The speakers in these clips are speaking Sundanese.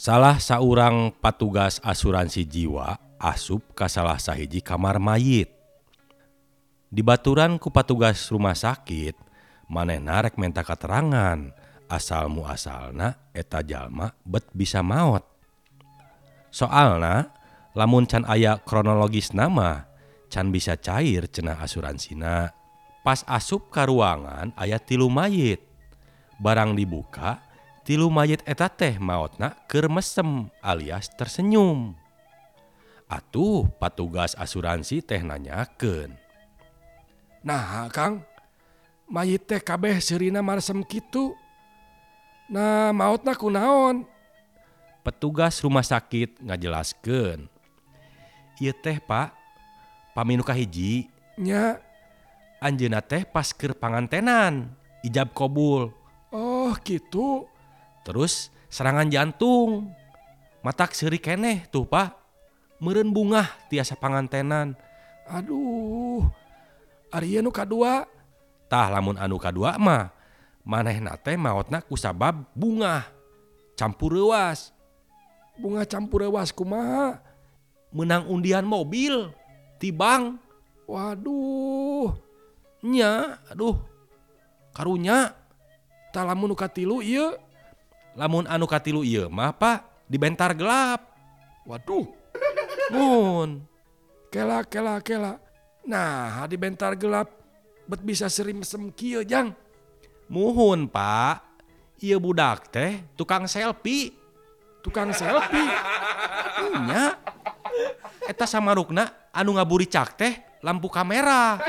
salah seorang patugas asuransi jiwa asup ke salah sahiji kamar mayit. Di baturan ku patugas rumah sakit maneh narek menta keterangan asal muasalna eta jalma bet bisa maut soalna lamun can aya kronologis nama can bisa cair cenah asuransinak pas asup ke ruangan ayat tilu mayit. Barang dibuka tilu mayit eta teh mautna kermesem alias tersenyum. Atuh patugas asuransi teh nanyaken nah Kang mayit teh kabeh sirina marsem kitu. Nah mautna kunaon petugas rumah sakit ngajelaskan Iya teh pak paminuka hijinya Anjena teh pasker pangantenan ijab kobul Oh gitu terus serangan jantung. Matak seri keneh tuh pak. Meren bunga tiasa pangantenan. Aduh Ari nu kaduatah lamun anu K2 mah maneh nate mautna kusabab bunga campur ruas bunga campur ruas kumaha? Menang undian mobil tibang waduh nya aduh Karunya. tak lamun nu katilu ieu. lamun anu katilu iya mah pak dibentar gelap. Waduh. Mun. Kela kela kela. Nah di bentar gelap bet bisa sering mesem kieu jang. Muhun pak. Iya budak teh tukang selfie. Tukang selfie? Punya eta sama rukna anu ngaburi cak teh lampu kamera.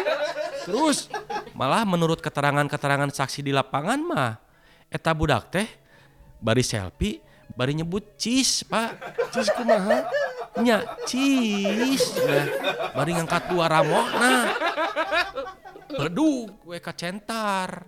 Terus? Malah menurut keterangan-keterangan saksi di lapangan mah eta budak teh bari selfie bari nyebut cheese pak. Cheese kumaha? Nya cheese. Nah, bari ngangkat dua ramok, nah. Beduk weka centar.